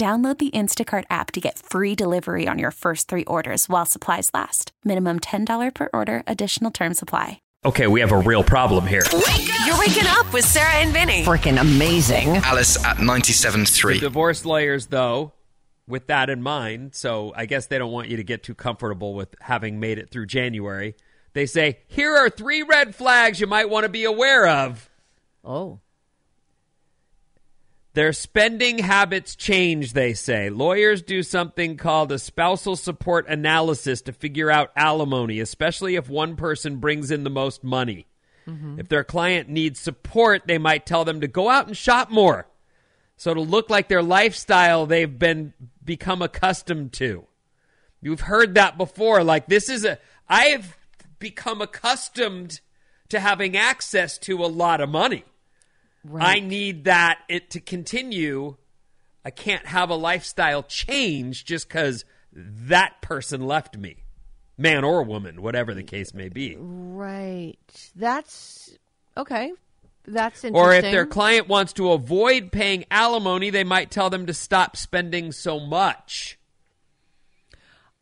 Download the Instacart app to get free delivery on your first three orders while supplies last. Minimum $10 per order, additional term supply. Okay, we have a real problem here. You're waking up with Sarah and Vinny. Freaking amazing. Alice at The 97.3. divorce lawyers, though, with that in mind, so I guess they don't want you to get too comfortable with having made it through January. They say, here are three red flags you might want to be aware of. Oh. Their spending habits change, they say. Lawyers do something called a spousal support analysis to figure out alimony, especially if one person brings in the most money. Mm-hmm. If their client needs support, they might tell them to go out and shop more. So to look like their lifestyle they've been become accustomed to. You've heard that before. Like this is a I've become accustomed to having access to a lot of money. I need that it to continue. I can't have a lifestyle change just because that person left me, man or woman, whatever the case may be. Right. That's okay. That's interesting. Or if their client wants to avoid paying alimony, they might tell them to stop spending so much.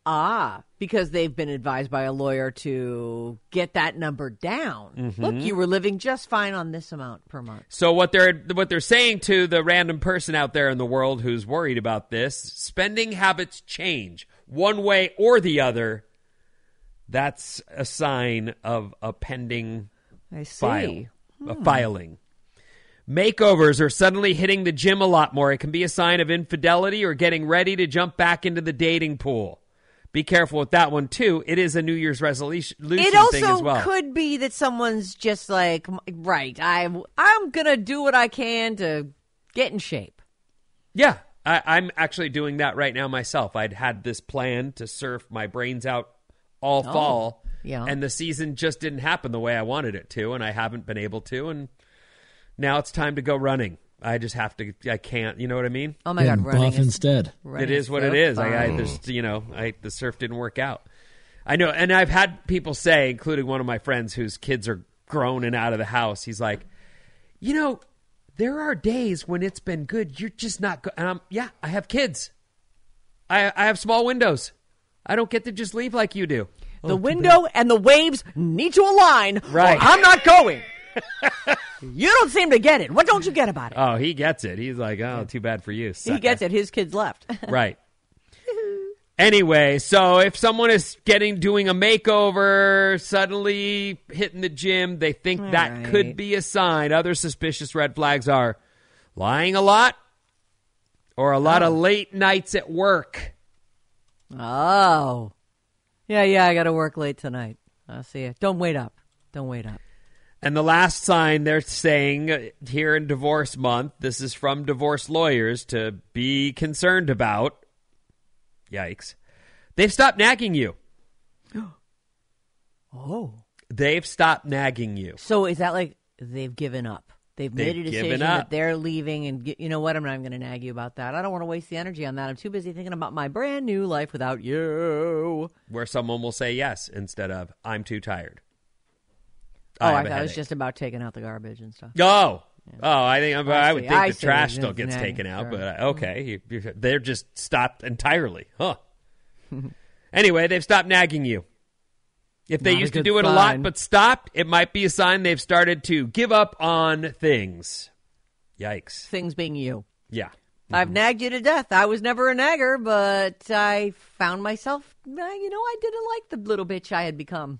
Ah, because they've been advised by a lawyer to get that number down. Look, you were living just fine on this amount per month. So what they're what they're saying to the random person out there in the world who's worried about this, spending habits change one way or the other. That's a sign of a pending I see. file, a filing. Makeovers are suddenly hitting the gym a lot more. It can be a sign of infidelity or getting ready to jump back into the dating pool. Be careful with that one too. It is a New Year's resolution It thing as also well. could be that someone's just like, right, I, I'm going to do what I can to get in shape. Yeah, I, I'm actually doing that right now myself. I'd had this plan to surf my brains out all oh, fall, Oh, yeah. and the season just didn't happen the way I wanted it to, and I haven't been able to. And now it's time to go running. I just have to. I can't. You know what I mean? Oh my God, and running buff is, instead. running it is what so it is. I, I fun. there's you know, I the surf didn't work out. I know, and I've had people say, including one of my friends whose kids are grown and out of the house. He's like, you know, there are days when it's been good. You're just not good. And I'm, yeah, I have kids. I I have small windows. I don't get to just leave like you do. The oh, window and the waves need to align. or Right. I'm not going. you don't seem to get it. What don't you get about it? Oh, he gets it. He's like, oh, too bad for you. he gets it. His kids left. right. Anyway, so if someone is getting doing a makeover, suddenly hitting the gym, they think that right. could be a sign. Other suspicious red flags are lying a lot or a lot of oh. late nights at work. oh. Yeah, yeah, I got to work late tonight. I'll see you. Don't wait up. Don't wait up. And the last sign they're saying here in divorce month, this is from divorce lawyers to be concerned about. Yikes. They've stopped nagging you. Oh. They've stopped nagging you. So is that like they've given up? They've made They've a decision that they're leaving, and get, you know what? I'm not going to nag you about that. I don't want to waste the energy on that. I'm too busy thinking about my brand new life without you. Where someone will say yes instead of I'm too tired. Oh, I I, thought it was just about taking out the garbage and stuff. Oh, oh, I think I, I would think I the trash still gets taken out, sure. but okay, you, you, they're just stopped entirely, huh? anyway, they've stopped nagging you. If they Not used to do it a lot but stopped, it might be a sign they've started to give up on things. Yikes. Things being you. Yeah. I've mm-hmm. nagged you to death. I was never a nagger, but I found myself, you know, I didn't like the little bitch I had become.